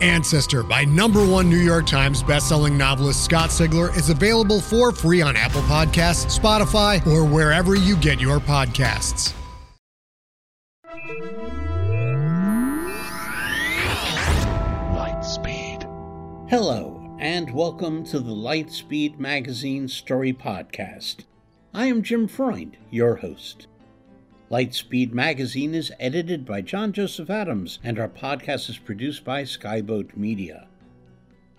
Ancestor by number one New York Times bestselling novelist Scott Sigler is available for free on Apple Podcasts, Spotify, or wherever you get your podcasts. Lightspeed. Hello, and welcome to the Lightspeed Magazine Story Podcast. I am Jim Freund, your host. Lightspeed Magazine is edited by John Joseph Adams, and our podcast is produced by Skyboat Media.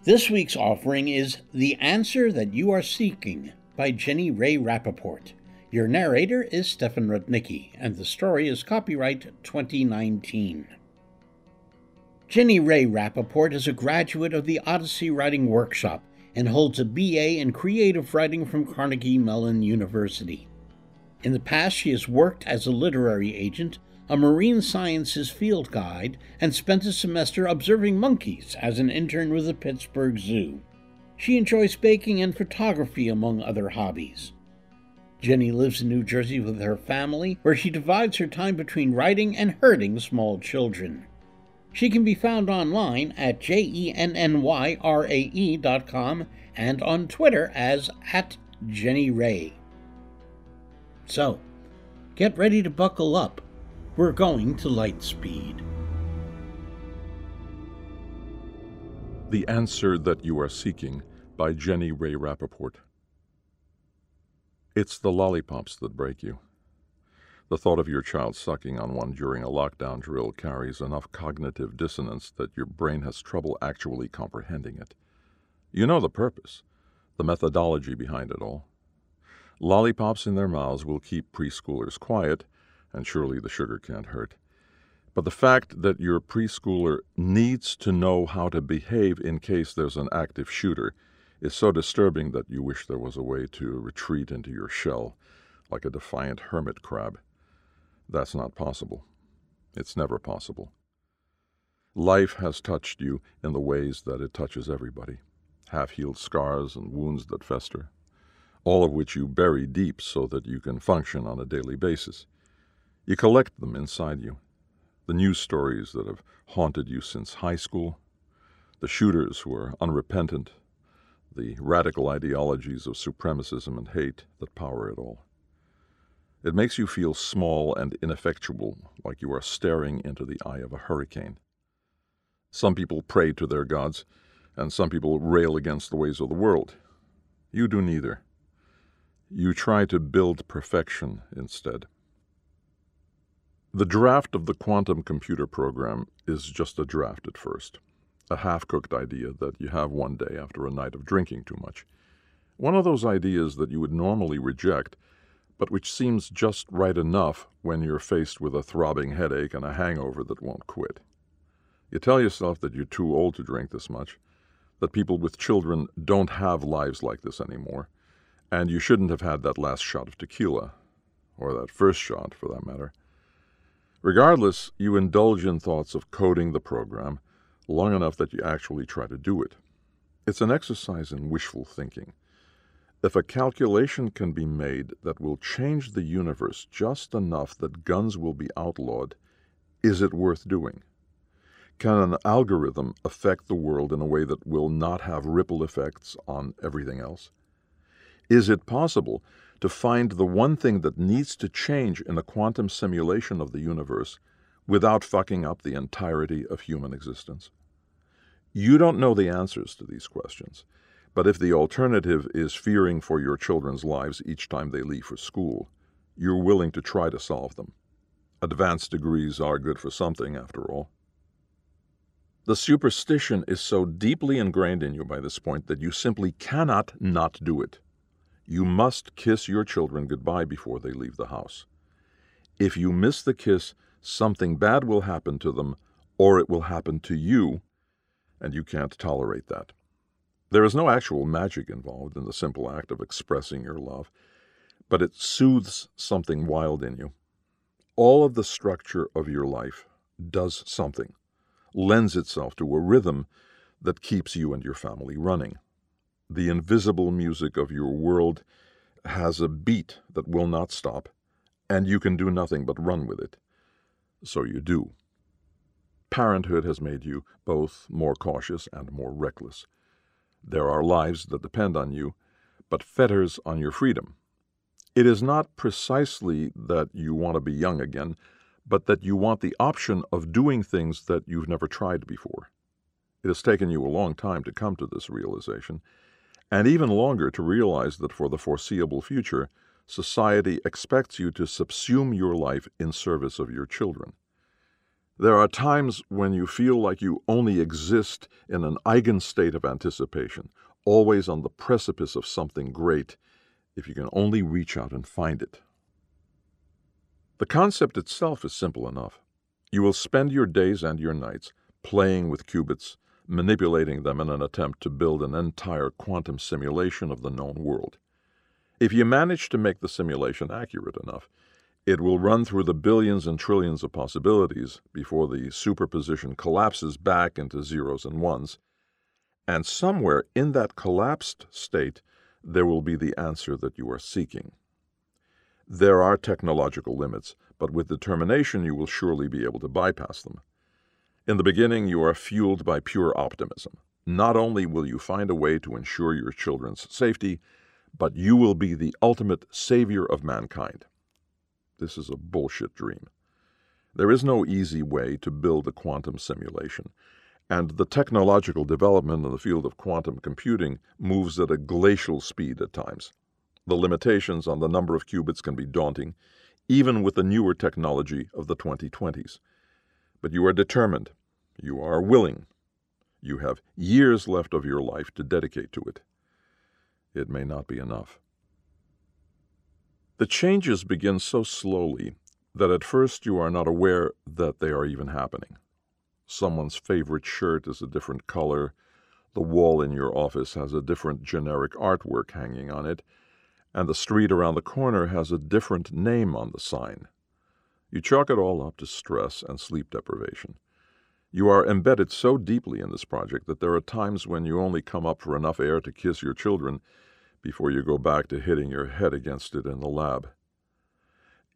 This week's offering is The Answer That You Are Seeking by Jenny Rae Rappaport. Your narrator is Stefan Rudnicki, and the story is copyright 2019. Jenny Rae Rappaport is a graduate of the Odyssey Writing Workshop and holds a BA in creative writing from Carnegie Mellon University. In the past, she has worked as a literary agent, a marine sciences field guide, and spent a semester observing monkeys as an intern with the Pittsburgh Zoo. She enjoys baking and photography, among other hobbies. Jenny lives in New Jersey with her family, where she divides her time between writing and herding small children. She can be found online at jennyrae.com and on Twitter as at. So, get ready to buckle up. We're going to light speed. The Answer That You Are Seeking by Jenny Rae Rappaport. It's the lollipops that break you. The thought of your child sucking on one during a lockdown drill carries enough cognitive dissonance that your brain has trouble actually comprehending it. You know the purpose, the methodology behind it all. Lollipops in their mouths will keep preschoolers quiet, and surely the sugar can't hurt. But the fact that your preschooler needs to know how to behave in case there's an active shooter is so disturbing that you wish there was a way to retreat into your shell like a defiant hermit crab. That's not possible. It's never possible. Life has touched you in the ways that it touches everybody half healed scars and wounds that fester, all of which you bury deep so that you can function on a daily basis. You collect them inside you. The news stories that have haunted you since high school, the shooters who are unrepentant, the radical ideologies of supremacism and hate that power it all. It makes you feel small and ineffectual, like you are staring into the eye of a hurricane. Some people pray to their gods, and some people rail against the ways of the world. You do neither. You try to build perfection instead. The draft of the quantum computer program is just a draft at first, a half cooked idea that you have one day after a night of drinking too much. One of those ideas that you would normally reject, but which seems just right enough when you're faced with a throbbing headache and a hangover that won't quit. You tell yourself that you're too old to drink this much, that people with children don't have lives like this anymore and you shouldn't have had that last shot of tequila, or that first shot for that matter. Regardless, you indulge in thoughts of coding the program long enough that you actually try to do it. It's an exercise in wishful thinking. If a calculation can be made that will change the universe just enough that guns will be outlawed, is it worth doing? Can an algorithm affect the world in a way that will not have ripple effects on everything else? Is it possible to find the one thing that needs to change in a quantum simulation of the universe without fucking up the entirety of human existence? You don't know the answers to these questions, but if the alternative is fearing for your children's lives each time they leave for school, you're willing to try to solve them. Advanced degrees are good for something, after all. The superstition is so deeply ingrained in you by this point that you simply cannot not do it. You must kiss your children goodbye before they leave the house. If you miss the kiss, something bad will happen to them, or it will happen to you, and you can't tolerate that. There is no actual magic involved in the simple act of expressing your love, but it soothes something wild in you. All of the structure of your life does something, lends itself to a rhythm that keeps you and your family running. The invisible music of your world has a beat that will not stop, and you can do nothing but run with it. So you do. Parenthood has made you both more cautious and more reckless. There are lives that depend on you, but fetters on your freedom. It is not precisely that you want to be young again, but that you want the option of doing things that you've never tried before. It has taken you a long time to come to this realization, and even longer to realize that for the foreseeable future, society expects you to subsume your life in service of your children. There are times when you feel like you only exist in an eigen state of anticipation, always on the precipice of something great, if you can only reach out and find it. The concept itself is simple enough. You will spend your days and your nights playing with qubits, manipulating them in an attempt to build an entire quantum simulation of the known world. If you manage to make the simulation accurate enough, it will run through the billions and trillions of possibilities before the superposition collapses back into zeros and ones. And somewhere in that collapsed state, there will be the answer that you are seeking. There are technological limits, but with determination you will surely be able to bypass them. In the beginning, you are fueled by pure optimism. Not only will you find a way to ensure your children's safety, but you will be the ultimate savior of mankind. This is a bullshit dream. There is no easy way to build a quantum simulation, and the technological development in the field of quantum computing moves at a glacial speed at times. The limitations on the number of qubits can be daunting, even with the newer technology of the 2020s. But you are determined, you are willing, you have years left of your life to dedicate to it. It may not be enough. The changes begin so slowly that at first you are not aware that they are even happening. Someone's favorite shirt is a different color, the wall in your office has a different generic artwork hanging on it, and the street around the corner has a different name on the sign. You chalk it all up to stress and sleep deprivation. You are embedded so deeply in this project that there are times when you only come up for enough air to kiss your children before you go back to hitting your head against it in the lab.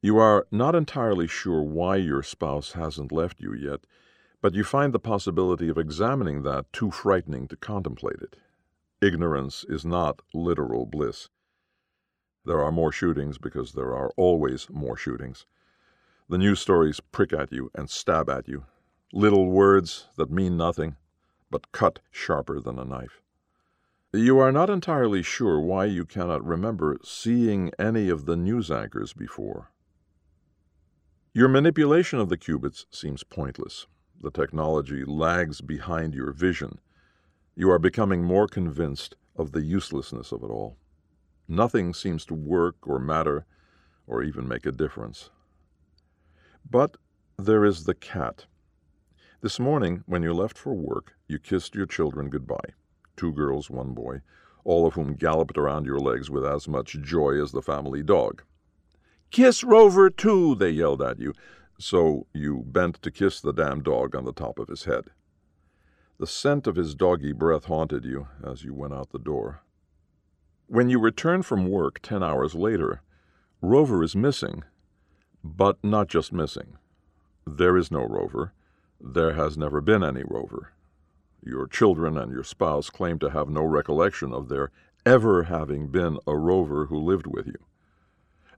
You are not entirely sure why your spouse hasn't left you yet, but you find the possibility of examining that too frightening to contemplate it. Ignorance is not literal bliss. There are more shootings because there are always more shootings. The news stories prick at you and stab at you. Little words that mean nothing, but cut sharper than a knife. You are not entirely sure why you cannot remember seeing any of the news anchors before. Your manipulation of the qubits seems pointless. The technology lags behind your vision. You are becoming more convinced of the uselessness of it all. Nothing seems to work or matter or even make a difference. But there is the cat. This morning, when you left for work, you kissed your children goodbye two girls, one boy, all of whom galloped around your legs with as much joy as the family dog. Kiss Rover, too, they yelled at you, so you bent to kiss the damn dog on the top of his head. The scent of his doggy breath haunted you as you went out the door. When you return from work ten hours later, Rover is missing, but not just missing. There is no Rover. There has never been any Rover. Your children and your spouse claim to have no recollection of there ever having been a rover who lived with you.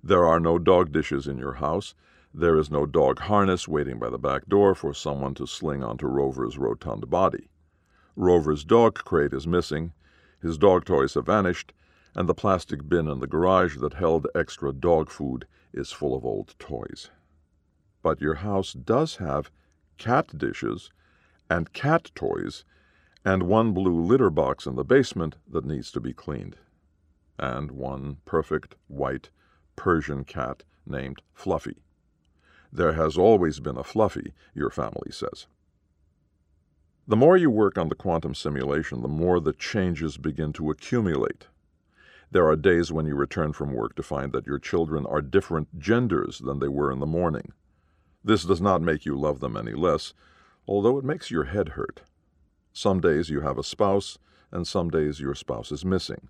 There are no dog dishes in your house. There is no dog harness waiting by the back door for someone to sling onto Rover's rotund body. Rover's dog crate is missing, his dog toys have vanished, and the plastic bin in the garage that held extra dog food is full of old toys. But your house does have cat dishes and cat toys and one blue litter box in the basement that needs to be cleaned, and one perfect white Persian cat named Fluffy. There has always been a Fluffy, your family says. The more you work on the quantum simulation, the more the changes begin to accumulate. There are days when you return from work to find that your children are different genders than they were in the morning. This does not make you love them any less, although it makes your head hurt. Some days you have a spouse, and some days your spouse is missing.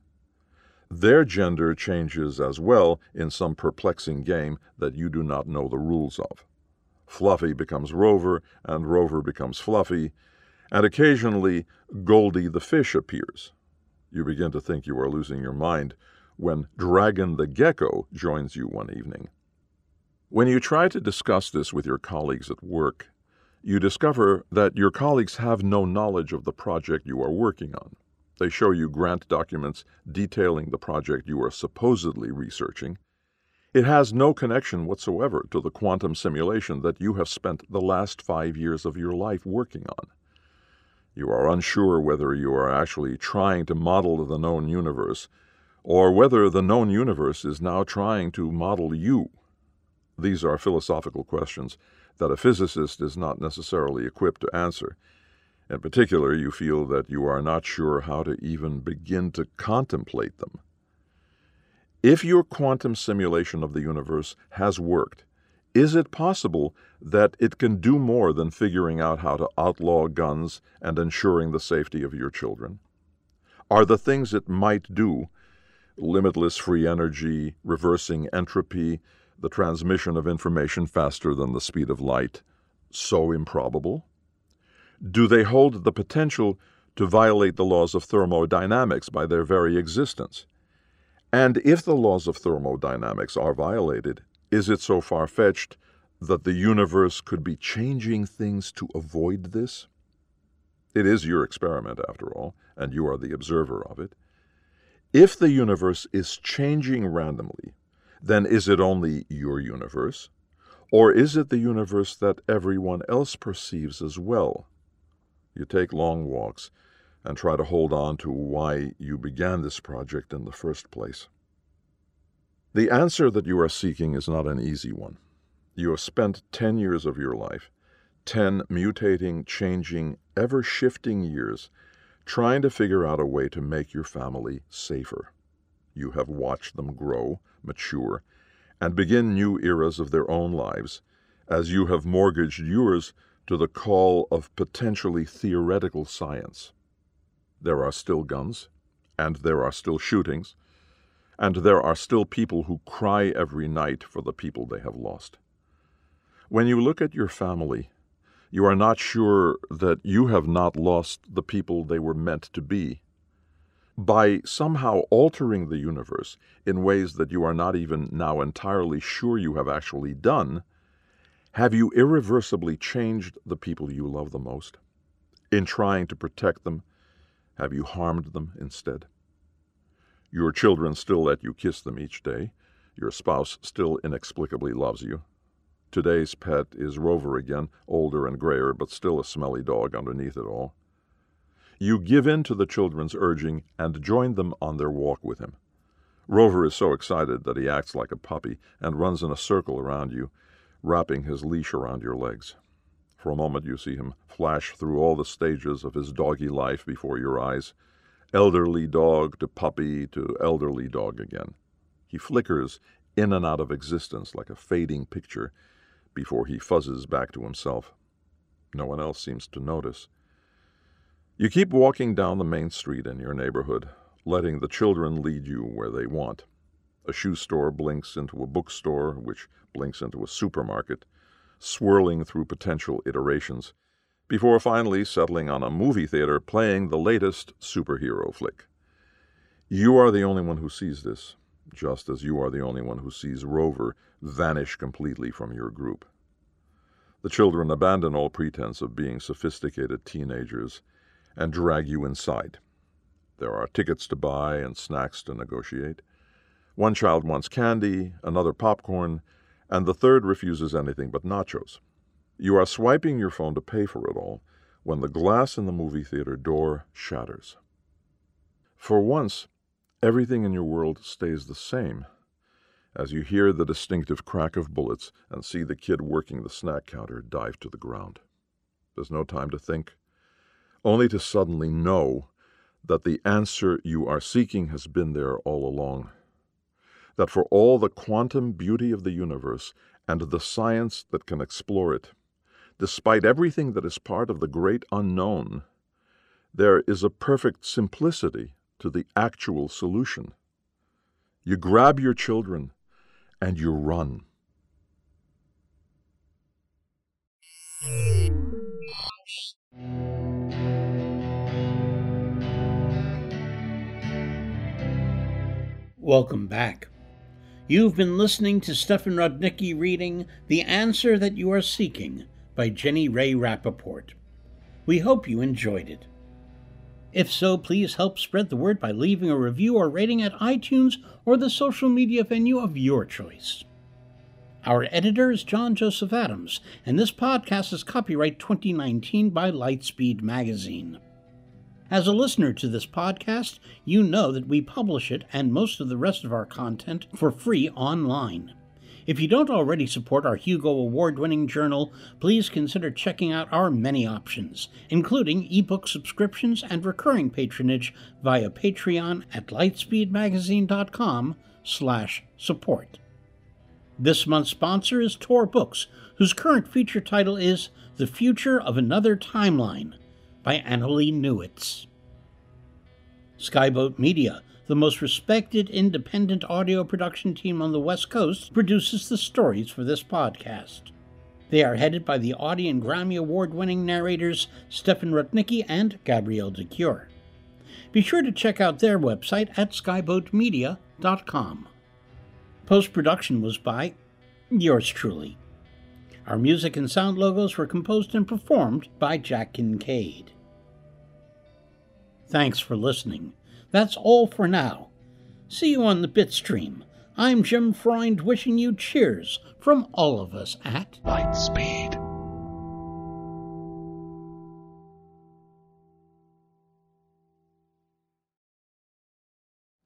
Their gender changes as well in some perplexing game that you do not know the rules of. Fluffy becomes Rover, and Rover becomes Fluffy, and occasionally Goldie the fish appears. You begin to think you are losing your mind when Dragon the gecko joins you one evening. When you try to discuss this with your colleagues at work, you discover that your colleagues have no knowledge of the project you are working on. They show you grant documents detailing the project you are supposedly researching. It has no connection whatsoever to the quantum simulation that you have spent the last five years of your life working on. You are unsure whether you are actually trying to model the known universe, or whether the known universe is now trying to model you. These are philosophical questions that a physicist is not necessarily equipped to answer. In particular, you feel that you are not sure how to even begin to contemplate them. If your quantum simulation of the universe has worked, is it possible that it can do more than figuring out how to outlaw guns and ensuring the safety of your children? Are the things it might do limitless free energy, reversing entropy, the transmission of information faster than the speed of light so improbable? Do they hold the potential to violate the laws of thermodynamics by their very existence? And if the laws of thermodynamics are violated, is it so far fetched that the universe could be changing things to avoid this? It is your experiment, after all, and you are the observer of it. If the universe is changing randomly, then is it only your universe? Or is it the universe that everyone else perceives as well? You take long walks and try to hold on to why you began this project in the first place. The answer that you are seeking is not an easy one. You have spent 10 years of your life, 10 mutating, changing, ever shifting years, trying to figure out a way to make your family safer. You have watched them grow, mature, and begin new eras of their own lives, as you have mortgaged yours to the call of potentially theoretical science. There are still guns, and there are still shootings, and there are still people who cry every night for the people they have lost. When you look at your family, you are not sure that you have not lost the people they were meant to be. By somehow altering the universe in ways that you are not even now entirely sure you have actually done, have you irreversibly changed the people you love the most? In trying to protect them, have you harmed them instead? Your children still let you kiss them each day. Your spouse still inexplicably loves you. Today's pet is Rover again, older and grayer, but still a smelly dog underneath it all. You give in to the children's urging and join them on their walk with him. Rover is so excited that he acts like a puppy and runs in a circle around you, wrapping his leash around your legs. For a moment you see him flash through all the stages of his doggy life before your eyes elderly dog to puppy to elderly dog again. He flickers in and out of existence like a fading picture before he fuzzes back to himself. No one else seems to notice. You keep walking down the main street in your neighborhood, letting the children lead you where they want. A shoe store blinks into a bookstore, which blinks into a supermarket, swirling through potential iterations before finally settling on a movie theater playing the latest superhero flick. You are the only one who sees this, just as you are the only one who sees Rover vanish completely from your group. The children abandon all pretense of being sophisticated teenagers and drag you inside. There are tickets to buy and snacks to negotiate. One child wants candy, another popcorn, and the third refuses anything but nachos. You are swiping your phone to pay for it all when the glass in the movie theater door shatters. For once, everything in your world stays the same as you hear the distinctive crack of bullets and see the kid working the snack counter dive to the ground. There's no time to think. only to suddenly know that the answer you are seeking has been there all along. That for all the quantum beauty of the universe and the science that can explore it, despite everything that is part of the great unknown, there is a perfect simplicity to the actual solution. You grab your children and you run. Welcome back. You've been listening to Stefan Rudnicki reading The Answer That You Are Seeking by Jenny Rae Rappaport. We hope you enjoyed it. If so, please help spread the word by leaving a review or rating at iTunes or the social media venue of your choice. Our editor is John Joseph Adams, and this podcast is copyright 2019 by Lightspeed Magazine. As a listener to this podcast, you know that we publish it and most of the rest of our content for free online. If you don't already support our Hugo Award winning journal, please consider checking out our many options, including ebook subscriptions and recurring patronage via Patreon at lightspeedmagazine.com slash support. This month's sponsor is Tor Books, whose current feature title is The Future of Another Timeline by Annalee Newitz. Skyboat Media, the most respected independent audio production team on the West Coast, produces the stories for this podcast. They are headed by the Audie and Grammy Award winning narrators Stefan Rudnicki and Gabrielle de Cuir. Be sure to check out their website at skyboatmedia.com. Post production was by yours truly. Our music and sound logos were composed and performed by Jack Kincaid. Thanks for listening. That's all for now. See you on the Bitstream. I'm Jim Freund wishing you cheers from all of us at Lightspeed.